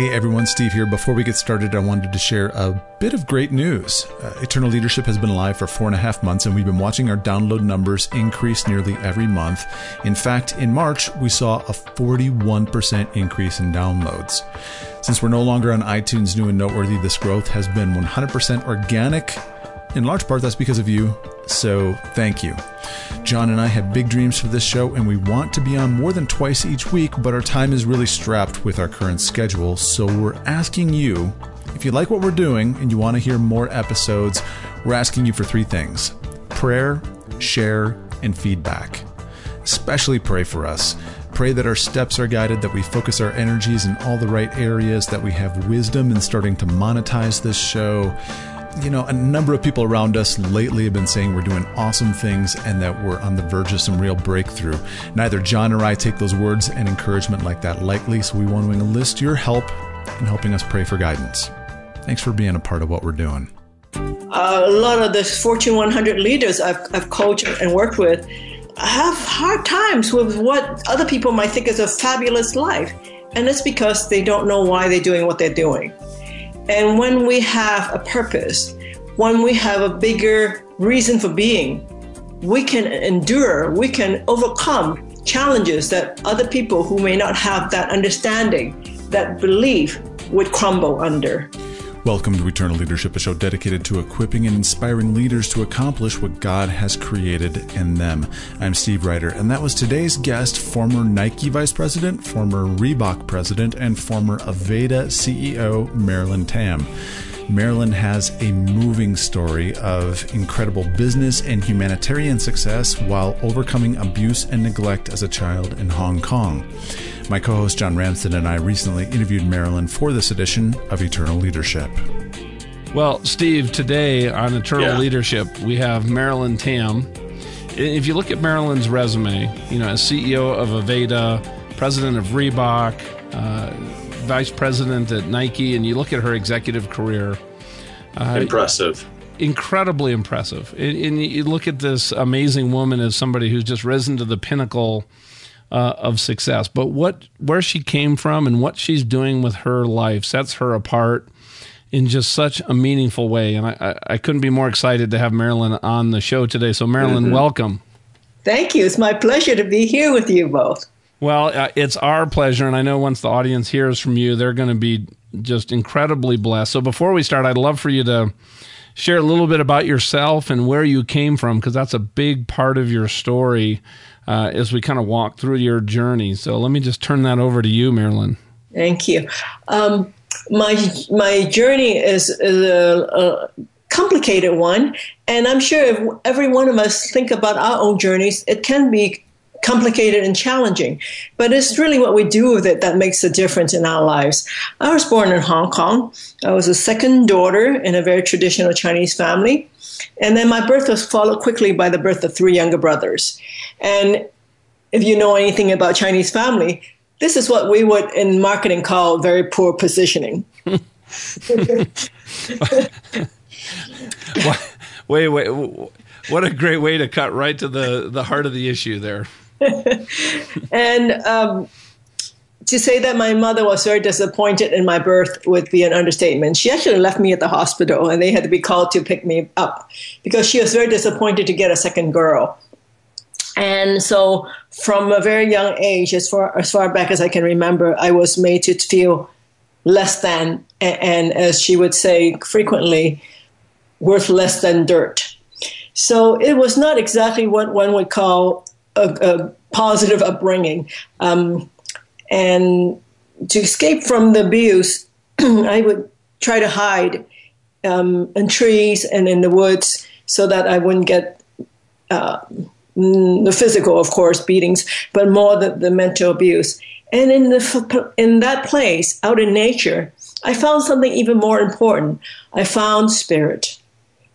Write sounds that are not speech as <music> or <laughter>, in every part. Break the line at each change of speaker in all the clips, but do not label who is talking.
Hey everyone, Steve here. Before we get started, I wanted to share a bit of great news. Uh, Eternal Leadership has been live for four and a half months, and we've been watching our download numbers increase nearly every month. In fact, in March, we saw a 41% increase in downloads. Since we're no longer on iTunes New and Noteworthy, this growth has been 100% organic. In large part, that's because of you, so thank you. John and I have big dreams for this show, and we want to be on more than twice each week, but our time is really strapped with our current schedule. So we're asking you if you like what we're doing and you want to hear more episodes, we're asking you for three things prayer, share, and feedback. Especially pray for us. Pray that our steps are guided, that we focus our energies in all the right areas, that we have wisdom in starting to monetize this show you know, a number of people around us lately have been saying we're doing awesome things and that we're on the verge of some real breakthrough. Neither John or I take those words and encouragement like that lightly, so we want to enlist your help in helping us pray for guidance. Thanks for being a part of what we're doing.
Uh, a lot of the Fortune 100 leaders I've, I've coached and worked with have hard times with what other people might think is a fabulous life. And it's because they don't know why they're doing what they're doing. And when we have a purpose, when we have a bigger reason for being, we can endure, we can overcome challenges that other people who may not have that understanding, that belief, would crumble under.
Welcome to Eternal Leadership, a show dedicated to equipping and inspiring leaders to accomplish what God has created in them. I'm Steve Ryder, and that was today's guest, former Nike Vice President, former Reebok President, and former Aveda CEO, Marilyn Tam. Marilyn has a moving story of incredible business and humanitarian success while overcoming abuse and neglect as a child in Hong Kong. My co host John Ramsden and I recently interviewed Marilyn for this edition of Eternal Leadership.
Well, Steve, today on Eternal yeah. Leadership, we have Marilyn Tam. If you look at Marilyn's resume, you know, as CEO of Aveda, president of Reebok, uh, vice president at Nike, and you look at her executive career.
Uh, impressive.
Incredibly impressive. And, and you look at this amazing woman as somebody who's just risen to the pinnacle uh, of success. But what where she came from and what she's doing with her life sets her apart in just such a meaningful way. And I, I couldn't be more excited to have Marilyn on the show today. So, Marilyn, mm-hmm. welcome.
Thank you. It's my pleasure to be here with you both.
Well, uh, it's our pleasure. And I know once the audience hears from you, they're going to be just incredibly blessed. So, before we start, I'd love for you to share a little bit about yourself and where you came from, because that's a big part of your story uh, as we kind of walk through your journey. So let me just turn that over to you, Marilyn.
Thank you. Um, my my journey is, is a, a, complicated one, and I'm sure if every one of us think about our own journeys, it can be complicated and challenging. But it's really what we do with it that makes a difference in our lives. I was born in Hong Kong. I was a second daughter in a very traditional Chinese family. And then my birth was followed quickly by the birth of three younger brothers. And if you know anything about Chinese family, this is what we would in marketing call very poor positioning. <laughs> <laughs>
wait, wait, what a great way to cut right to the, the heart of the issue there. <laughs>
and um, to say that my mother was very disappointed in my birth would be an understatement. She actually left me at the hospital and they had to be called to pick me up because she was very disappointed to get a second girl. And so from a very young age, as far as far back as I can remember, I was made to feel less than and, and as she would say frequently, worth less than dirt. So it was not exactly what one would call a, a positive upbringing. Um, and to escape from the abuse, <clears throat> I would try to hide um, in trees and in the woods so that I wouldn't get uh, the physical, of course, beatings, but more the, the mental abuse. And in the in that place, out in nature, I found something even more important. I found spirit.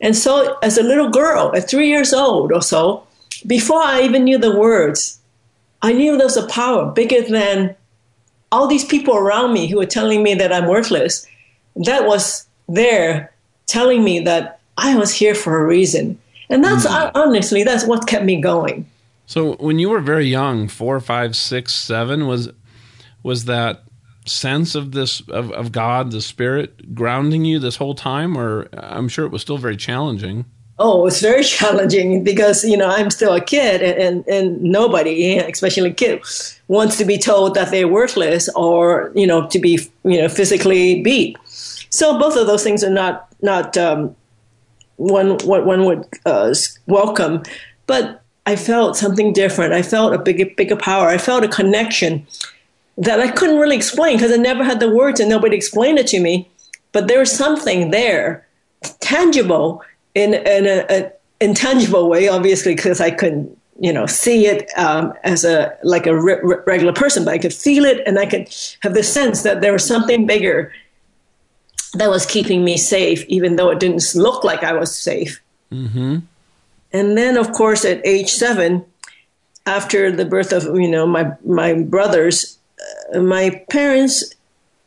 And so, as a little girl, at three years old or so, before I even knew the words, I knew there was a power bigger than all these people around me who were telling me that I'm worthless, that was there telling me that I was here for a reason. And that's mm. honestly, that's what kept me going.
So when you were very young, four, five, six, seven, was was that sense of this of, of God, the Spirit grounding you this whole time, or I'm sure it was still very challenging.
Oh, it's very <laughs> challenging because you know I'm still a kid, and and, and nobody, especially a kid, wants to be told that they're worthless or you know to be you know physically beat. So both of those things are not not um, one what one would uh, welcome, but I felt something different. I felt a bigger bigger power. I felt a connection that I couldn't really explain because I never had the words and nobody explained it to me. But there was something there, tangible in, in an intangible way, obviously, because I couldn't, you know, see it um, as a like a re- regular person, but I could feel it and I could have the sense that there was something bigger that was keeping me safe, even though it didn't look like I was safe.
Mm-hmm.
And then, of course, at age seven, after the birth of you know my my brothers, uh, my parents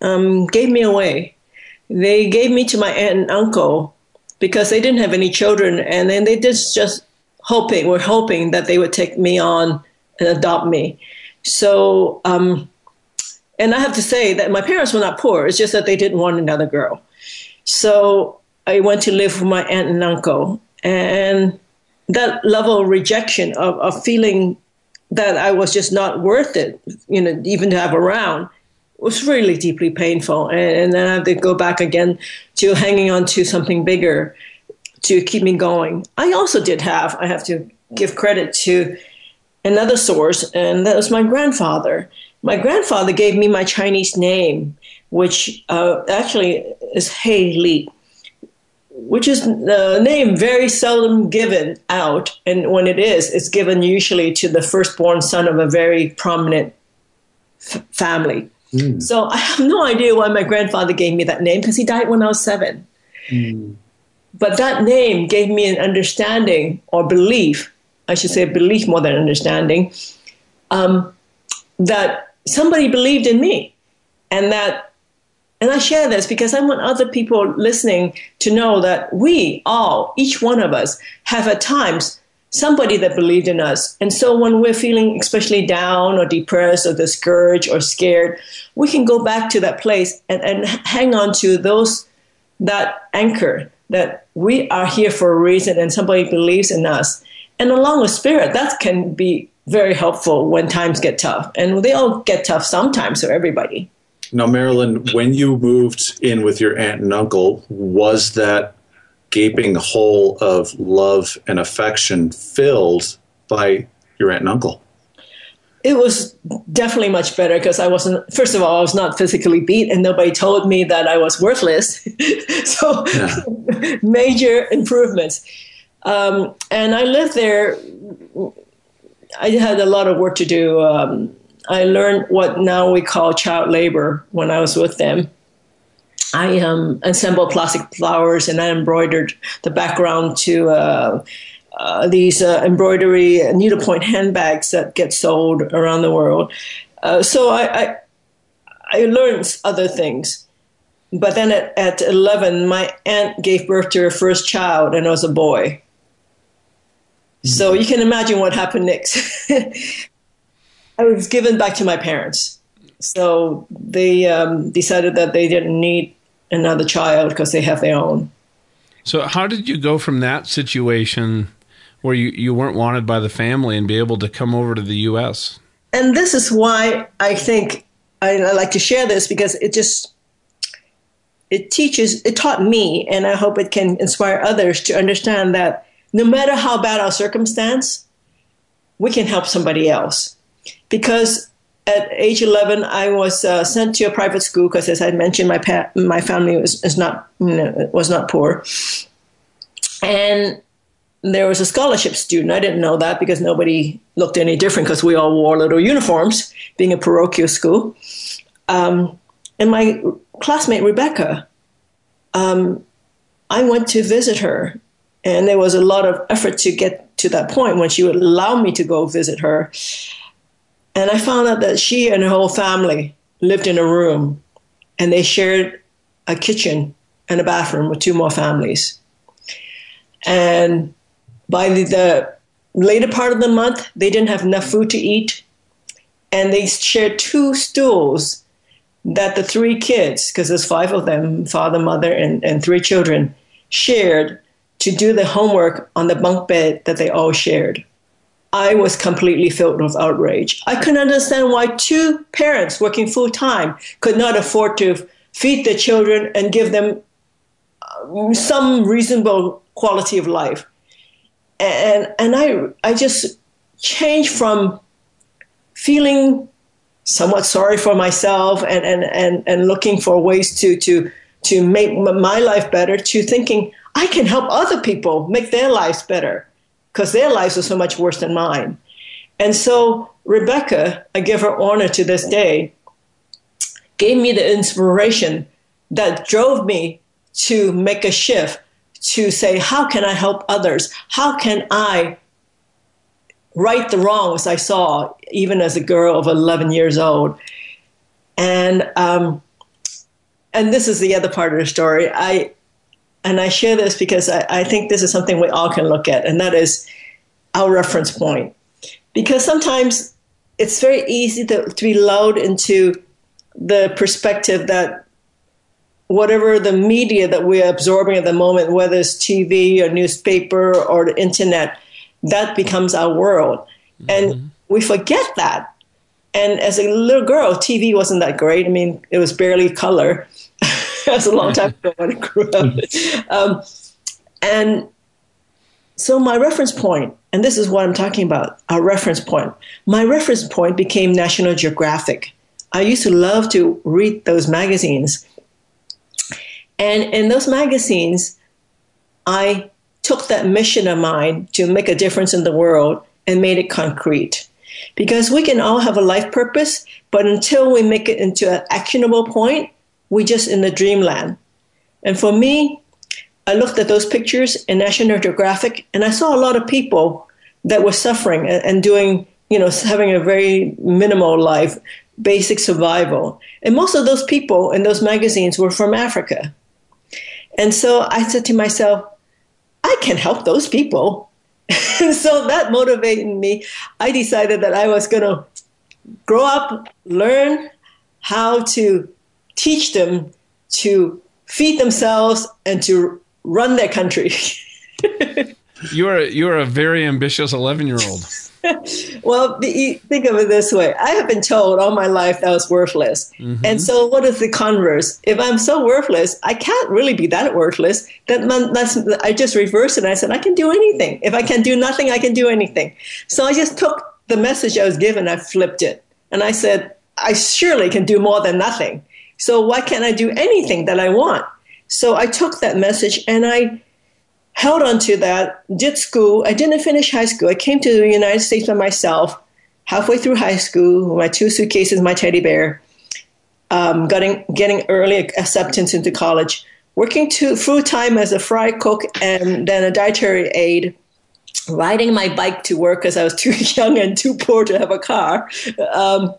um, gave me away. They gave me to my aunt and uncle because they didn't have any children, and then they just just hoping were hoping that they would take me on and adopt me. So, um, and I have to say that my parents were not poor. It's just that they didn't want another girl. So I went to live with my aunt and uncle, and that level of rejection of, of feeling that I was just not worth it, you know, even to have around was really deeply painful. And, and, then I had to go back again to hanging on to something bigger to keep me going. I also did have, I have to give credit to another source, and that was my grandfather. My grandfather gave me my Chinese name, which uh, actually is Hei Li which is a name very seldom given out. And when it is, it's given usually to the firstborn son of a very prominent f- family. Mm. So I have no idea why my grandfather gave me that name because he died when I was seven. Mm. But that name gave me an understanding or belief, I should say belief more than understanding, um, that somebody believed in me and that and I share this because I want other people listening to know that we all, each one of us, have at times somebody that believed in us. And so when we're feeling especially down or depressed or discouraged or scared, we can go back to that place and, and hang on to those that anchor that we are here for a reason and somebody believes in us. And along with spirit, that can be very helpful when times get tough. And they all get tough sometimes for everybody.
Now, Marilyn, when you moved in with your aunt and uncle, was that gaping hole of love and affection filled by your aunt and uncle?
It was definitely much better because I wasn't, first of all, I was not physically beat and nobody told me that I was worthless. <laughs> so, yeah. major improvements. Um, and I lived there. I had a lot of work to do. Um, I learned what now we call child labor when I was with them. I um, assembled plastic flowers and I embroidered the background to uh, uh, these uh, embroidery needlepoint handbags that get sold around the world. Uh, so I, I, I learned other things. But then at, at 11, my aunt gave birth to her first child, and it was a boy. So you can imagine what happened next. <laughs> I was given back to my parents. So they um, decided that they didn't need another child because they have their own.
So, how did you go from that situation where you, you weren't wanted by the family and be able to come over to the U.S.?
And this is why I think I, I like to share this because it just it teaches it taught me and i hope it can inspire others to understand that no matter how bad our circumstance we can help somebody else because at age 11, I was uh, sent to a private school because, as I mentioned, my pa- my family was is not you know, was not poor, and there was a scholarship student. I didn't know that because nobody looked any different because we all wore little uniforms, being a parochial school. Um, and my classmate Rebecca, um, I went to visit her, and there was a lot of effort to get to that point when she would allow me to go visit her. And I found out that she and her whole family lived in a room and they shared a kitchen and a bathroom with two more families. And by the, the later part of the month, they didn't have enough food to eat. And they shared two stools that the three kids, because there's five of them, father, mother, and, and three children, shared to do the homework on the bunk bed that they all shared. I was completely filled with outrage. I couldn't understand why two parents working full time could not afford to feed their children and give them uh, some reasonable quality of life. And and I I just changed from feeling somewhat sorry for myself and and and, and looking for ways to to to make my life better to thinking I can help other people make their lives better because their lives are so much worse than mine. And so Rebecca, I give her honor to this day, gave me the inspiration that drove me to make a shift to say, how can I help others? How can I right the wrongs I saw even as a girl of 11 years old? And um, and this is the other part of the story. I and I share this because I, I think this is something we all can look at, and that is our reference point. Because sometimes it's very easy to, to be lulled into the perspective that whatever the media that we're absorbing at the moment, whether it's TV or newspaper or the internet, that becomes our world. Mm-hmm. And we forget that. And as a little girl, TV wasn't that great. I mean, it was barely color. <laughs> that was a long time ago when I grew up. Um, and so my reference point, and this is what I'm talking about, our reference point. My reference point became National Geographic. I used to love to read those magazines. And in those magazines, I took that mission of mine to make a difference in the world and made it concrete. Because we can all have a life purpose, but until we make it into an actionable point, we're just in the dreamland. And for me, I looked at those pictures in National Geographic and I saw a lot of people that were suffering and, and doing, you know, having a very minimal life, basic survival. And most of those people in those magazines were from Africa. And so I said to myself, I can help those people. <laughs> so that motivated me. I decided that I was going to grow up, learn how to teach them to feed themselves and to run their country.
you are you are a very ambitious eleven year old. <laughs>
well, think of it this way: I have been told all my life that I was worthless, mm-hmm. and so what is the converse? If I'm so worthless, I can't really be that worthless. That that's, I just reversed it. and I said I can do anything. If I can do nothing, I can do anything. So I just took the message I was given, I flipped it, and I said I surely can do more than nothing. So why can't I do anything that I want? So I took that message and I held on to that, did school. I didn't finish high school. I came to the United States by myself halfway through high school, my two suitcases, my teddy bear, um, getting, getting early acceptance into college, working full time as a fry cook and then a dietary aide, riding my bike to work because I was too <laughs> young and too poor to have a car, um,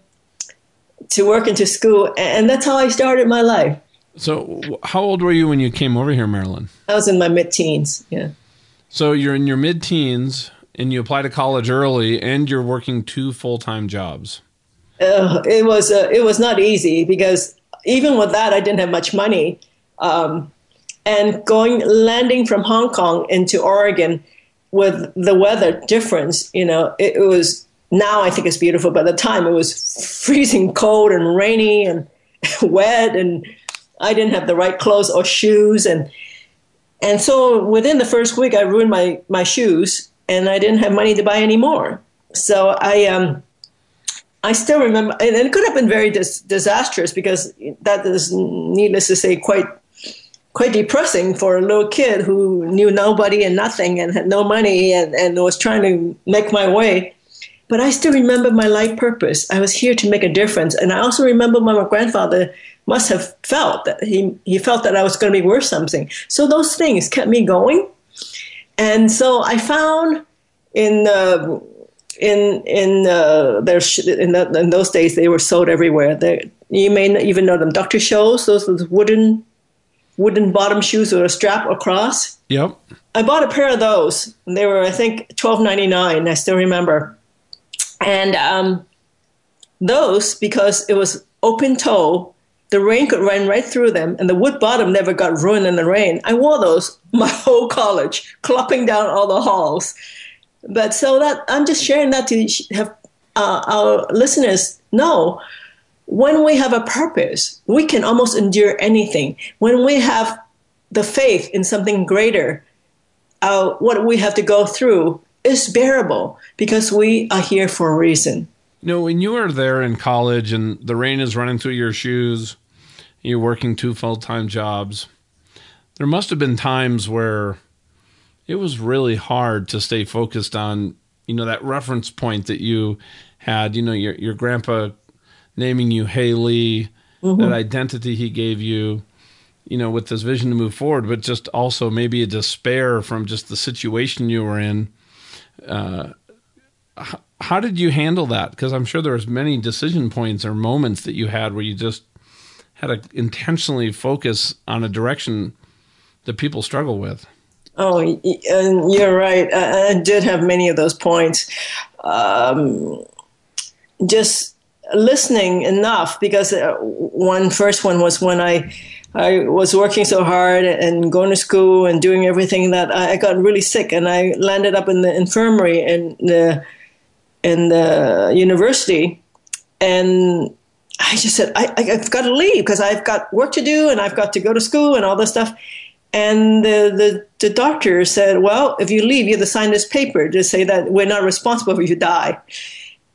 to work into school. And that's how I started my life.
So, how old were you when you came over here, Marilyn?
I was in my mid teens, yeah.
So, you're in your mid teens and you apply to college early and you're working two full time jobs.
Uh, it was uh, it was not easy because even with that, I didn't have much money. Um, and going landing from Hong Kong into Oregon with the weather difference, you know, it, it was now I think it's beautiful, but at the time it was freezing cold and rainy and <laughs> wet and I didn't have the right clothes or shoes, and and so within the first week, I ruined my my shoes, and I didn't have money to buy any more. So I um. I still remember, and it could have been very dis- disastrous because that is, needless to say, quite quite depressing for a little kid who knew nobody and nothing and had no money and, and was trying to make my way. But I still remember my life purpose. I was here to make a difference. And I also remember my grandfather must have felt that he, he felt that I was going to be worth something. So those things kept me going. And so I found in uh, in in uh, their in, the, in, those days they were sold everywhere. They, you may not even know them. Dr. Scholl's, those, those wooden wooden bottom shoes with a strap across.
Yep.
I bought a pair of those. They were I think twelve ninety nine. I still remember. And um, those because it was open toe the rain could run right through them, and the wood bottom never got ruined in the rain. I wore those my <laughs> whole college, clopping down all the halls. But so that I'm just sharing that to have uh, our listeners know when we have a purpose, we can almost endure anything. When we have the faith in something greater, uh, what we have to go through is bearable because we are here for a reason.
You know, when you were there in college and the rain is running through your shoes, you're working two full time jobs, there must have been times where it was really hard to stay focused on, you know, that reference point that you had, you know, your, your grandpa naming you Haley, mm-hmm. that identity he gave you, you know, with this vision to move forward, but just also maybe a despair from just the situation you were in. Uh, how did you handle that? Because I'm sure there was many decision points or moments that you had where you just had to intentionally focus on a direction that people struggle with.
Oh, you're right. I, did have many of those points. Um, just listening enough because uh, one first one was when I I was working so hard and going to school and doing everything that I got really sick and I landed up in the infirmary in the in the university, and I just said I, I've got to leave because I've got work to do and I've got to go to school and all this stuff. And the, the, the doctor said, Well, if you leave, you have to sign this paper to say that we're not responsible if you die.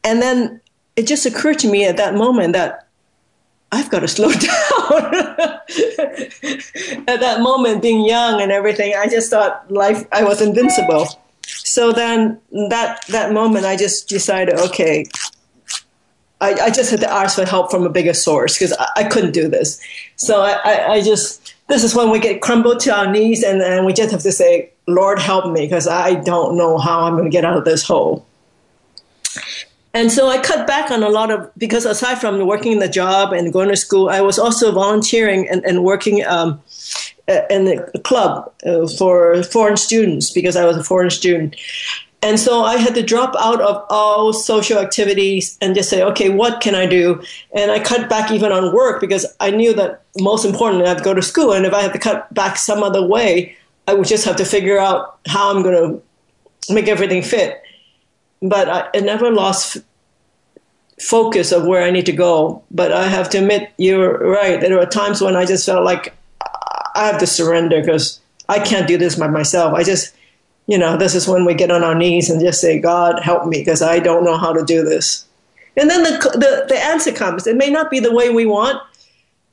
And then it just occurred to me at that moment that I've got to <laughs> slow down. <laughs> at that moment, being young and everything, I just thought life, I was invincible. So then that that moment, I just decided, okay, I, I just had to ask for help from a bigger source because I, I, couldn't do this. So I, I, I, just this is when we get crumbled to our knees and, and we just have to say, Lord, help me because I don't know how I'm going to get out of this hole. And so I cut back on a lot of because aside from working in the job and going to school, I was also volunteering and, and working um, in the club uh, for foreign students because I was a foreign student. And so I had to drop out of all social activities and just say, okay, what can I do? And I cut back even on work because I knew that most importantly, I had to go to school. And if I had to cut back some other way, I would just have to figure out how I'm going to make everything fit. But I, I never lost focus of where I need to go. But I have to admit, you're right. There were times when I just felt like I have to surrender because I can't do this by myself. I just, you know, this is when we get on our knees and just say, God, help me because I don't know how to do this. And then the, the, the answer comes. It may not be the way we want,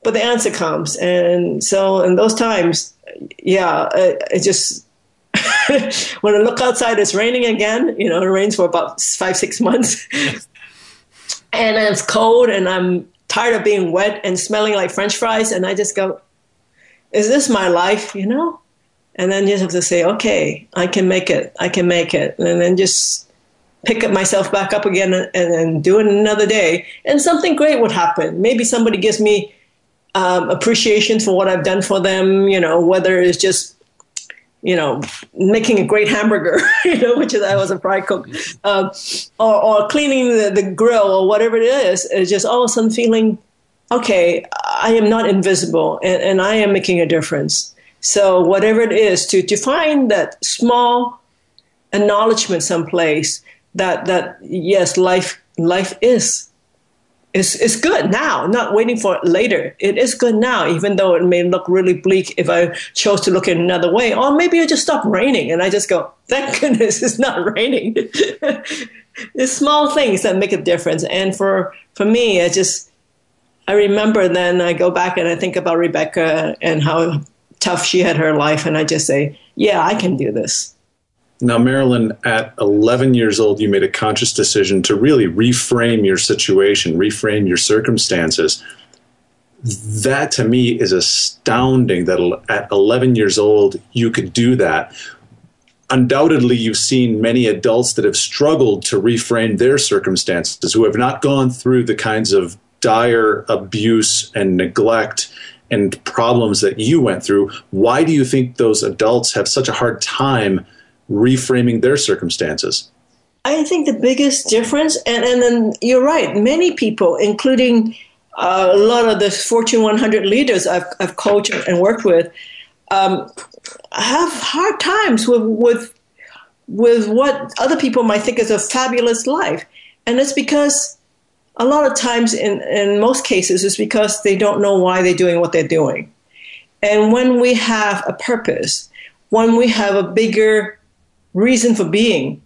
but the answer comes. And so in those times, yeah, it, it just, <laughs> when I look outside, it's raining again. You know, it rains for about five, six months. <laughs> and it's cold and I'm tired of being wet and smelling like french fries. And I just go, is this my life, you know? And then you have to say, okay, I can make it. I can make it. And then just pick up myself back up again and, and do it another day. And something great would happen. Maybe somebody gives me um, appreciation for what I've done for them, you know, whether it's just, you know, making a great hamburger, <laughs> you know, which is I was a fry cook, um, or, or cleaning the, the grill or whatever it is. It's just all of a sudden feeling okay, I am not invisible and, and I am making a difference. So whatever it is, to, to find that small acknowledgement someplace that that yes, life life is is is good now, not waiting for it later. It is good now, even though it may look really bleak if I chose to look in another way. Or maybe it just stopped raining and I just go, thank <laughs> goodness it's not raining. <laughs> it's small things that make a difference. And for for me, I just I remember then I go back and I think about Rebecca and how tough she had her life, and I just say, yeah, I can do this.
Now, Marilyn, at 11 years old, you made a conscious decision to really reframe your situation, reframe your circumstances. That to me is astounding that at 11 years old, you could do that. Undoubtedly, you've seen many adults that have struggled to reframe their circumstances, who have not gone through the kinds of dire abuse and neglect and problems that you went through, why do you think those adults have such a hard time reframing their circumstances?
I think the biggest difference, and, and then you're right, many people, including uh, a lot of the Fortune 100 leaders I've, I've coached and worked with um, have hard times with, with with what other people might think is a fabulous life. And it's because a lot of times, in, in most cases, it's because they don't know why they're doing what they're doing. And when we have a purpose, when we have a bigger reason for being,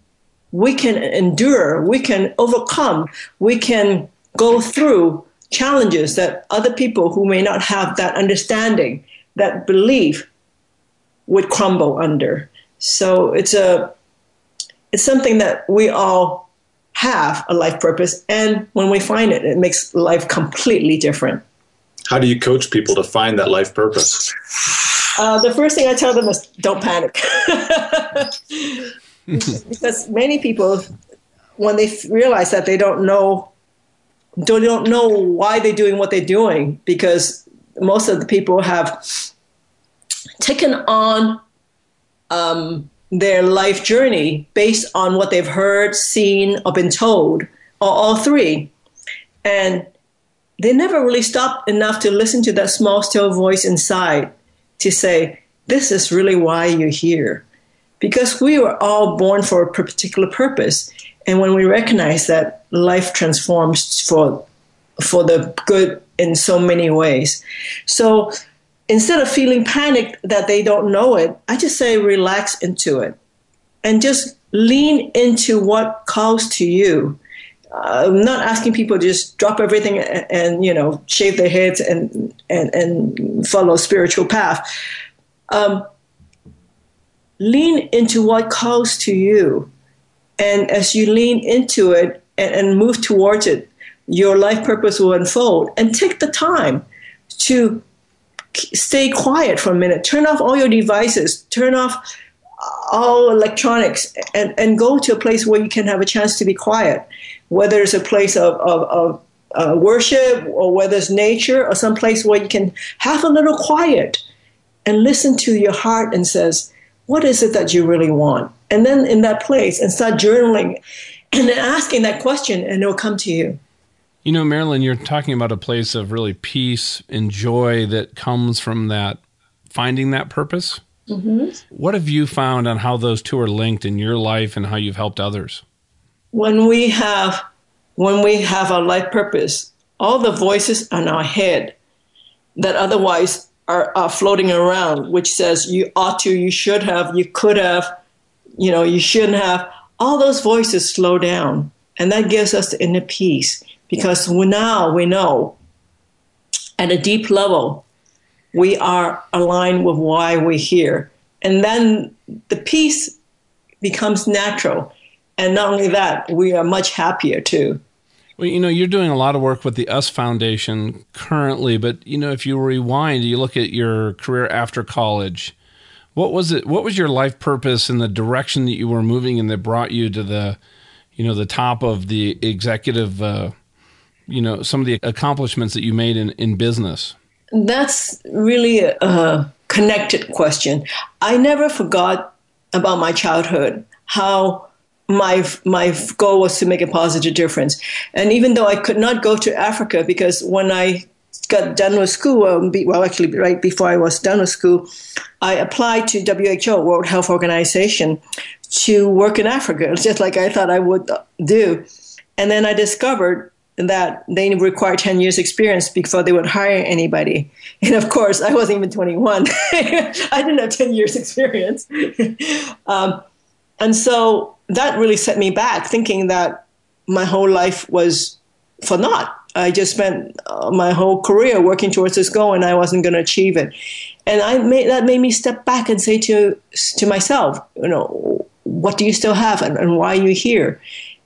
we can endure, we can overcome, we can go through challenges that other people who may not have that understanding, that belief, would crumble under. So it's a it's something that we all have a life purpose, and when we find it, it makes life completely different.
How do you coach people to find that life purpose?
Uh, the first thing I tell them is don't panic. <laughs> because many people, when they realize that they don't know, don't, don't know why they're doing what they're doing, because most of the people have taken on um, their life journey based on what they've heard, seen, or been told, or all three. And they never really stopped enough to listen to that small, still voice inside to say, This is really why you're here. Because we were all born for a particular purpose. And when we recognize that life transforms for, for the good in so many ways. So instead of feeling panicked that they don't know it, I just say relax into it and just lean into what calls to you. Uh, I'm not asking people to just drop everything and, and, you know shave their heads and and and follow a spiritual path. Um, lean into what calls to you, and as you lean into it and, and move towards it, your life purpose will unfold. And take the time to stay quiet for a minute. Turn off all your devices. Turn off all electronics and, and go to a place where you can have a chance to be quiet. Whether it's a place of, of, of uh, worship or whether it's nature or some place where you can have a little quiet and listen to your heart and says, what is it that you really want? And then in that place and start journaling and then asking that question and it'll come to you.
You know, Marilyn, you're talking about a place of really peace and joy that comes from that finding that purpose. Mm-hmm. What have you found on how those two are linked in your life and how you've helped others?
When we have when we have our life purpose, all the voices in our head that otherwise are, are floating around, which says you ought to, you should have, you could have, you know, you shouldn't have, all those voices slow down. And that gives us the inner peace because now we know at a deep level we are aligned with why we're here. And then the peace becomes natural. And not only that, we are much happier too.
Well, you know, you're doing a lot of work with the US Foundation currently, but you know, if you rewind, you look at your career after college, what was it what was your life purpose and the direction that you were moving and that brought you to the you know, the top of the executive uh, you know some of the accomplishments that you made in, in business
that's really a connected question i never forgot about my childhood how my my goal was to make a positive difference and even though i could not go to africa because when i got done with school um, well actually right before i was done with school i applied to who world health organization to work in africa <laughs> just like i thought i would do and then i discovered that they require 10 years experience before they would hire anybody. <laughs> And of course, I wasn't even 21. <laughs> I didn't have 10 years experience. um, and so that really set me back thinking that my whole life was for naught. I just spent uh, my whole career working towards this goal and I wasn't going to achieve it. And I made, that made me step back and say to, to myself, you know, what do you still have and, and why are you here?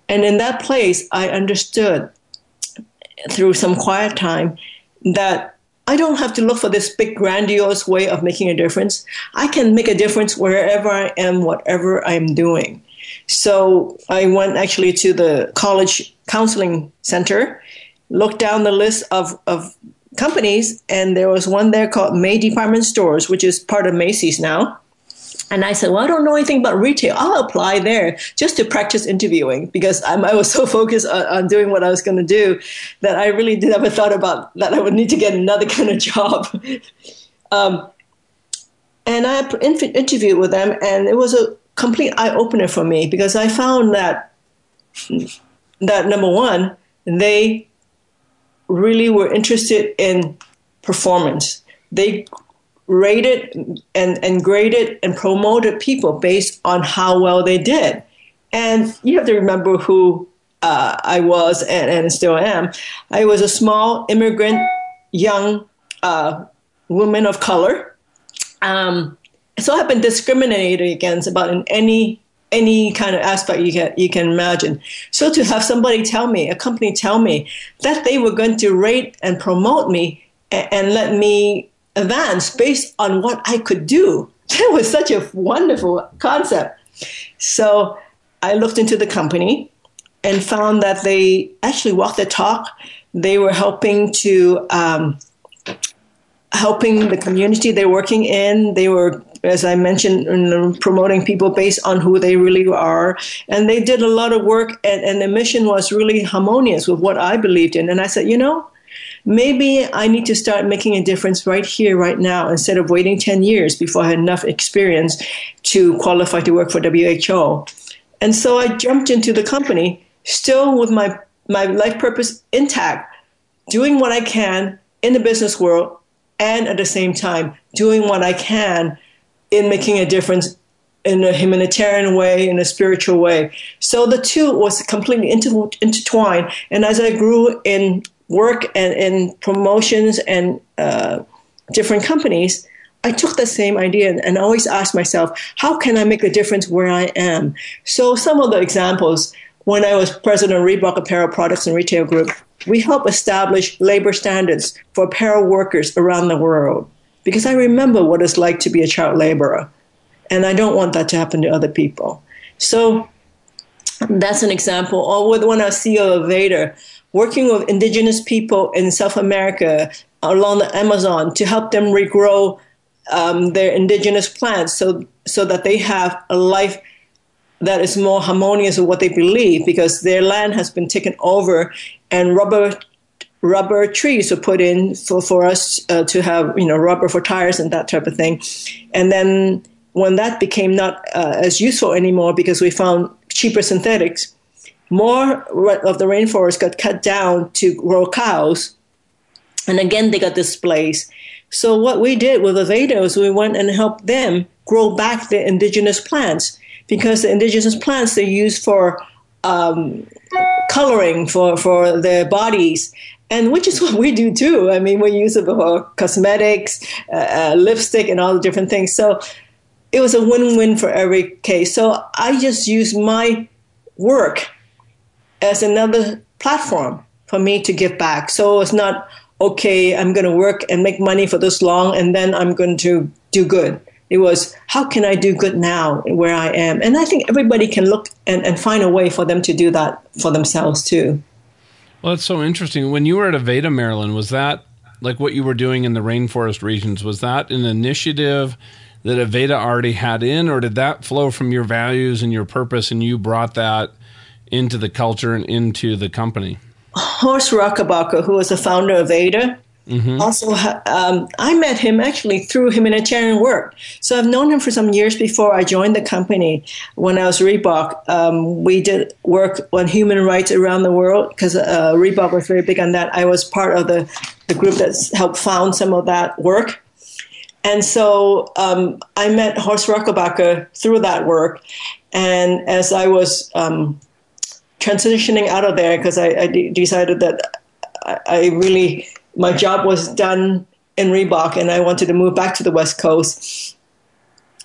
And in that place, I understood through some quiet time that I don't have to look for this big, grandiose way of making a difference. I can make a difference wherever I am, whatever I'm doing. So I went actually to the college counseling center, looked down the list of, of companies, and there was one there called May Department Stores, which is part of Macy's now. And I said, Well, I don't know anything about retail. I'll apply there just to practice interviewing because I'm, i was so <laughs> focused on, on, doing what I was going to do that I really did never thought about that I would need to get another <laughs> kind of job. <laughs> um, and I interviewed with them, and it was a complete eye opener for me because I found that that number one, they really were interested in performance. They rated and, and graded and promoted people based on how well they did. And you have to remember who uh, I was and, and still am. I was a small immigrant, young uh, woman of color. Um, so I've been discriminated against about in any any kind of aspect you can you can imagine. So to have somebody tell me, a company tell me that they were going to rate and promote me and, and let me advance based on what I could do. <laughs> That was such a wonderful concept. So I looked into the company and found that they actually walked the talk. They were helping to um, helping the community they're working in. They were, as I mentioned, promoting people based on who they really are. And they did a lot of work, and, and the mission was really harmonious with what I believed in. And I said, you know, maybe I need to start making a difference right here, right now, instead of waiting 10 years before I had enough experience to qualify to work for WHO. And so I jumped into the company, still with my, my life purpose intact, doing what I can in the business world, and at the same time, doing what I can in making a difference in a humanitarian way, in a spiritual way. So the two was completely inter- intertwined. And as I grew in work and in promotions and uh, different companies, I took the same idea and, and always asked myself, how can I make a difference where I am? So some of the examples, when I was president of Reebok Apparel Products and Retail Group, we helped establish labor standards for apparel workers around the world because I remember what it's like to be a child laborer. And I don't want that to happen to other people. So that's an example. Or with when I see Aveda, working with indigenous people in South America along the Amazon to help them regrow um, their indigenous plants so so that they have a life that is more harmonious with what they believe because their land has been taken over and rubber rubber trees were put in for, for us uh, to have you know rubber for tires and that type of thing. And then when that became not uh, as useful anymore because we found cheaper synthetics more of the rainforest got cut down to grow cows, and again they got displaced. So what we did with the Vedas, we went and helped them grow back the indigenous plants because the indigenous plants they use for um, coloring for for their bodies and which is <laughs> what we do too. I mean, we use it for cosmetics, uh, uh, lipstick, and all the different things. So it was a win-win for every case. So I just use my work as another platform for me to give back. So it's not, okay, I'm going to work and make money for this long and then I'm going to do good. It was, how can I do good now where I am? And I think everybody can look and, and find a way for them to do that for themselves too.
Well, that's so interesting. When you were at Aveda, Marilyn, was that like what you were doing in the rainforest regions? Was that an initiative that Aveda already had in, or did that flow from your values and your purpose and you brought that into the culture and into the company?
Horst Rechelbacher, who was the founder of Aveda, Mm-hmm. Also, um, I met him actually through humanitarian work. So I've known him for some years before I joined the company. When I was Reebok, um, we did work on human rights around the world because uh, Reebok was very big on that. I was part of the, the group that helped found some of that work. And so um, I met Horst Rechelbacher through that work. And as I was um, transitioning out of there because I, I d- decided that I, I, really my job was done in Reebok and I wanted to move back to the West Coast.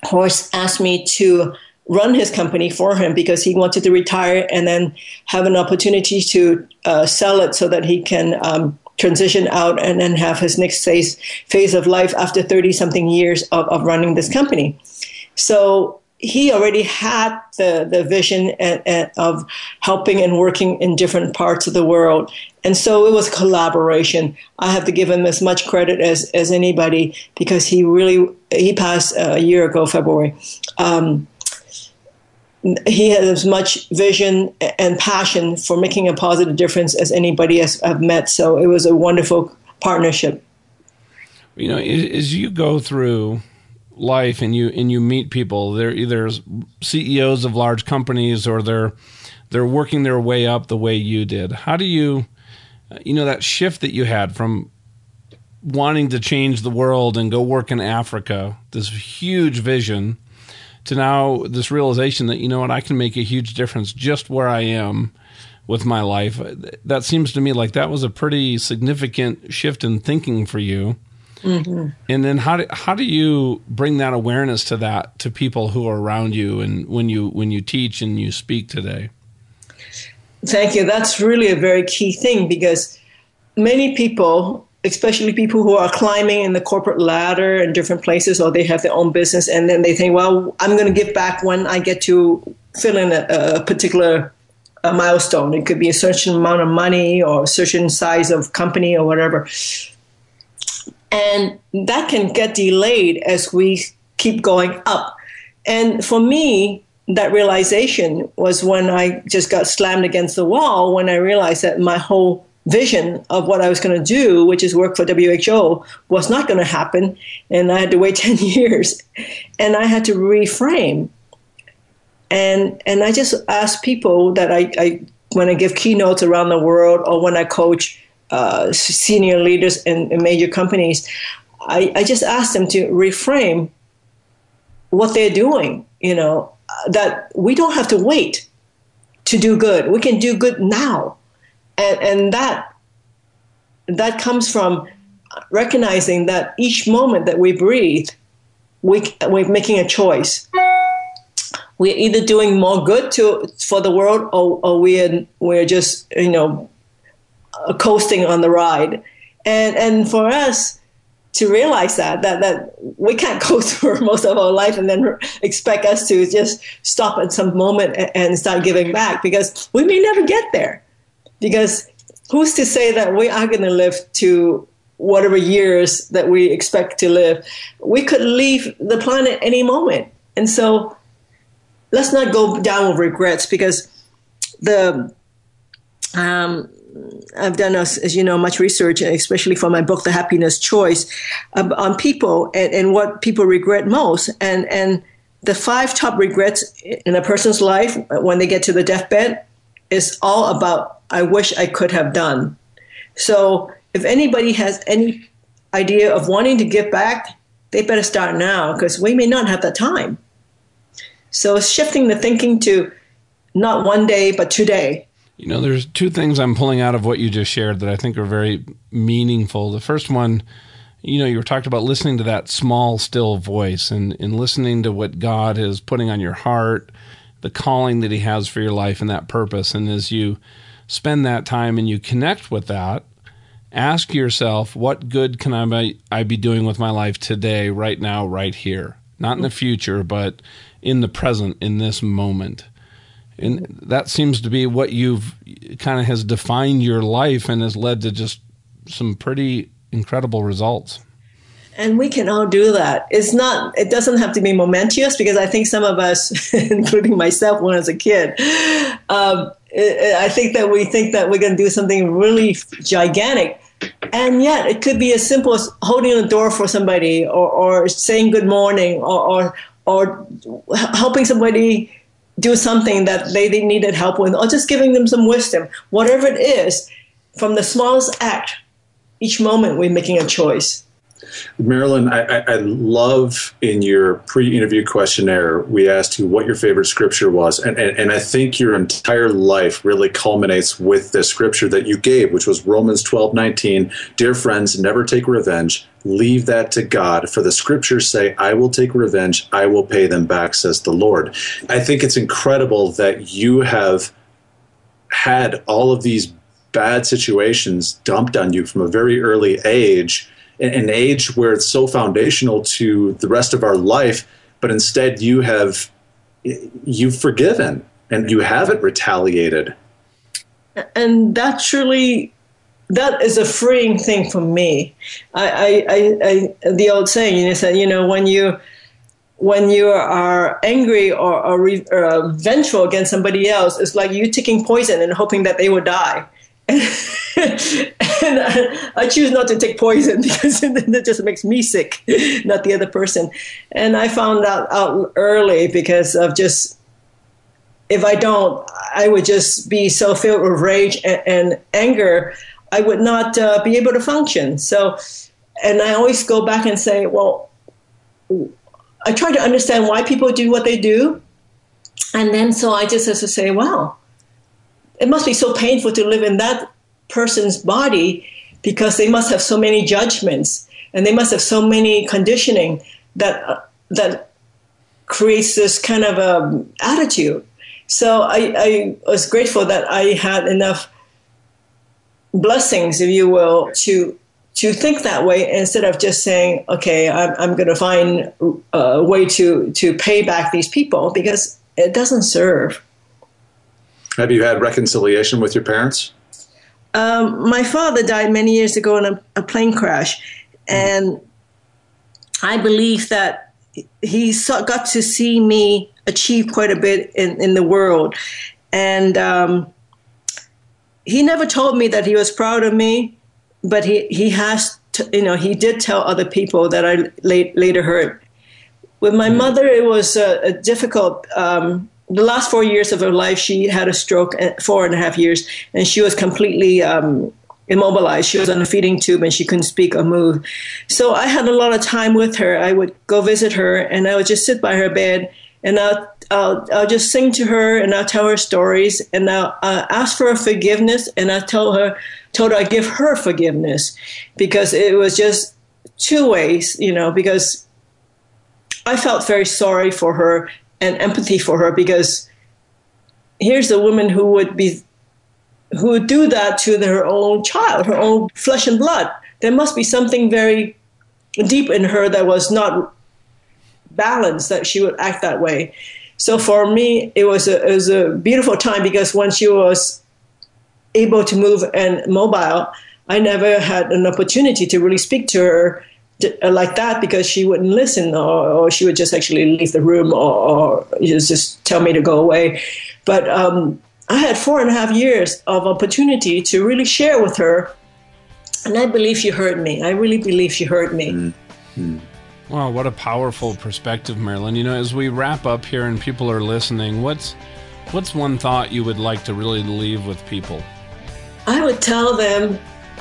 Horst asked me to run his company for him because he wanted to retire and then have an opportunity to uh, sell it so that he can um, transition out and then have his next phase phase of life after 30 something years of, of running this company. So he already had the, the vision of helping and working in different parts of the world. And so it was collaboration. I have to give him as much credit as, as anybody because he really, he passed a year ago, February. Um, he had as much vision and passion for making a positive difference as anybody has I've met. So it was a wonderful partnership.
You know, as you go through life and you and you meet people, they're either CEOs of large companies or they're they're working their way up the way you did. How do you, you know, that shift that you had from wanting to change the world and go work in Africa, this huge vision to now this realization that you know what I can make a huge difference just where I am with my life. That seems to me like that was a pretty significant shift in thinking for you. Mm-hmm. And then how do how do you bring that awareness to that to people who are around you and when you when you teach and you speak today?
Thank you. That's really a very key thing because many people especially people who are climbing in the corporate ladder in different places or they have their own business and then they think well i'm going to give back when i get to fill in a, a particular a milestone it could be a certain amount of money or a certain size of company or whatever and that can get delayed as we keep going up and for me that realization was when i just got slammed against the wall when i realized that my whole vision of what I was going to do, which is work for WHO, was not going to happen. And I had to wait <laughs> 10 years. And I had to reframe. And, and I just ask people that I, I, when I give keynotes around the world or when I coach uh, senior leaders in, in major companies, I, I just ask them to reframe what they're doing, you know, that we don't have to wait to do good. We can do good now and, and that that comes from recognizing that each moment that we breathe, we, we're making a choice. We're either doing more good to for the world, or, or we're we're just you know coasting on the ride. And and for us to realize that that that we can't <laughs> go through most of our life and then expect us to just stop at some moment and start giving back because we may never get there because who's to say that we are going to live to whatever years that we expect to live? We could leave the planet any moment. And so let's not go down with regrets because the um, I've done, as, you know, much research, especially for my book, The Happiness Choice, um, on people and, and, what people regret most. And, and the five top regrets in a person's life when they get to the deathbed is all about I wish I could have done. So if anybody has any idea of wanting to give back, they better start now because we may not have the time. So shifting the thinking to not one day, but today.
You know, there's two things I'm pulling out of what you just shared that I think are very meaningful. The first one, you know, you were talking about listening to that small, still voice and, and listening to what God is putting on your heart the calling that he has for your life and that purpose. And as you spend that time and you connect with that, ask yourself, what good can I I be doing with my life today, right now, right here? Not in the future, but in the present, in this moment. And that seems to be what you've kind of has defined your life and has led to just some pretty incredible results.
And we can all do that. It's not it doesn't have to be momentous because i think some of us <laughs> including myself when i was a kid um, i think that we think that we're going to do something really gigantic. And yet it could be as simple as holding the door for somebody or, or saying good morning or, or, or helping somebody do something that they, they needed help with or just giving them some wisdom whatever it is from the smallest act each moment we're making a choice
Marilyn, I, I, love in your pre-interview questionnaire, we asked you what your favorite scripture was, and, and, and I think your entire life really culminates with the scripture that you gave, which was Romans 12, 19. Dear friends, never take revenge. Leave that to God. For the scriptures say, I will take revenge, I will pay them back, says the Lord. I think it's incredible that you have had all of these bad situations dumped on you from a very early age an age where it's so foundational to the rest of our life, but instead you have you've forgiven and you haven't retaliated.
And that truly, that is a freeing thing for me. I, I, I, the old saying, know, said, you know, when you, when you are angry or, or, re, or vengeful against somebody else, it's like you taking poison and hoping that they will die. <laughs> and I choose not to take poison <laughs> because it just makes me sick, not the other person. And I found that out early because of just if I don't, I would just be so filled with rage and, and anger, I would not uh, be able to function. So, and I always go back and say, well, I try to understand why people do what they do. And then so I just have to say, wow, it must be so painful to live in that person's body because they must have so many judgments and they must have so many conditioning that uh, that creates this kind of um, attitude. So I, I was grateful that I had enough blessings, if you will, to to think that way instead of just saying, okay, I'm, I'm going to find a way to to pay back these people because it doesn't serve.
Have you had reconciliation with your parents?
Um, my father died many years ago in a, a plane crash, and I believe that he saw, got to see me achieve quite a bit in, in the world. And um, he never told me that he was proud of me, but he, he has, to, you know, he did tell other people that I late, later heard. With my mm-hmm. mother, it was a, a difficult um, the last four years of her life, she had a stroke, uh, four and a half years, and she was completely um, immobilized. She was on a feeding tube and she couldn't speak or move. So I had a lot of time with her. I would go visit her and I would just sit by her bed and I'll, I'll, I'll just sing to her and I'll tell her stories and I'll, ask for her forgiveness and I'll tell her, told her I give her forgiveness because it was just two ways, you know, because I felt very sorry for her and empathy for her because here's a woman who would be who would do that to her own child, her own flesh and blood. There must be something very deep in her that was not balanced that she would act that way. So for me, it was a, it was a beautiful time because when she was able to move and mobile, I never had an opportunity to really speak to her uh, like that because she wouldn't listen or, or she would just actually leave the room or, or just tell me to go away. But um, I had four and a half years of opportunity to really share with her. And I believe she heard me. I really believe she heard me. Mm-hmm.
Wow, what a powerful perspective, Marilyn. You know, as we wrap up here and people are listening, what's what's one thought you would like to really leave with people?
I would tell them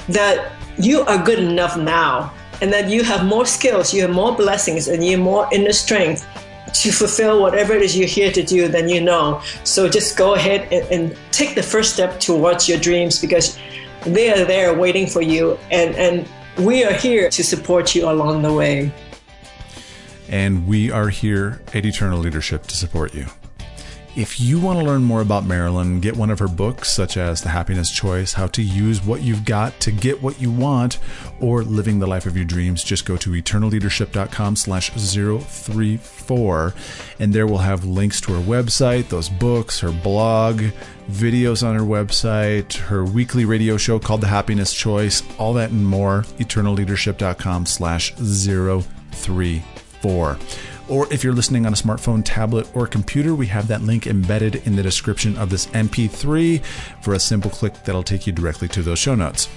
that you are good enough now and that you have more skills, you have more blessings, and you have more inner strength to fulfill whatever it is you're here to do than you know. So just go ahead and, and take the first step towards your dreams because they are there waiting for you, and, and we are here to support you along the way.
And we are here at Eternal Leadership to support you. If you want to learn more about Marilyn, get one of her books, such as The Happiness Choice How to Use What You've Got to Get What You Want, or Living the Life of Your Dreams, just go to eternalleadership.com slash 034, and there we'll have links to her website, those books, her blog, videos on her website, her weekly radio show called The Happiness Choice, all that and more, eternalleadership.com slash 034. Or if you're listening on a smartphone, tablet, or computer, we have that link embedded in the description of this MP3 for a simple click that'll take you directly to those show notes.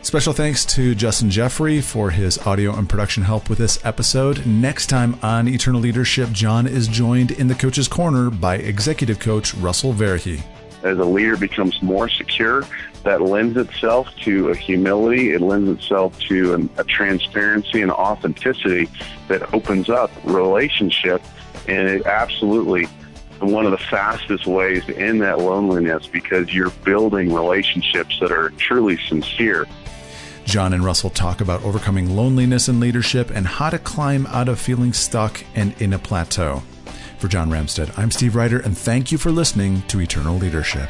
Special thanks to Justin Jeffrey for his audio and production help with this episode. Next time on Eternal Leadership, John is joined in the coach's corner by executive coach Russell Verhey.
As a leader becomes more secure, that lends itself to a humility. It lends itself to an, a transparency and authenticity that opens up relationship. And it absolutely one of the fastest ways to end that loneliness because you're building relationships that are truly sincere.
John and Russell talk about overcoming loneliness in leadership and how to climb out of feeling stuck and in a plateau. For John Ramstead, I'm Steve Ryder, and thank you for listening to Eternal Leadership.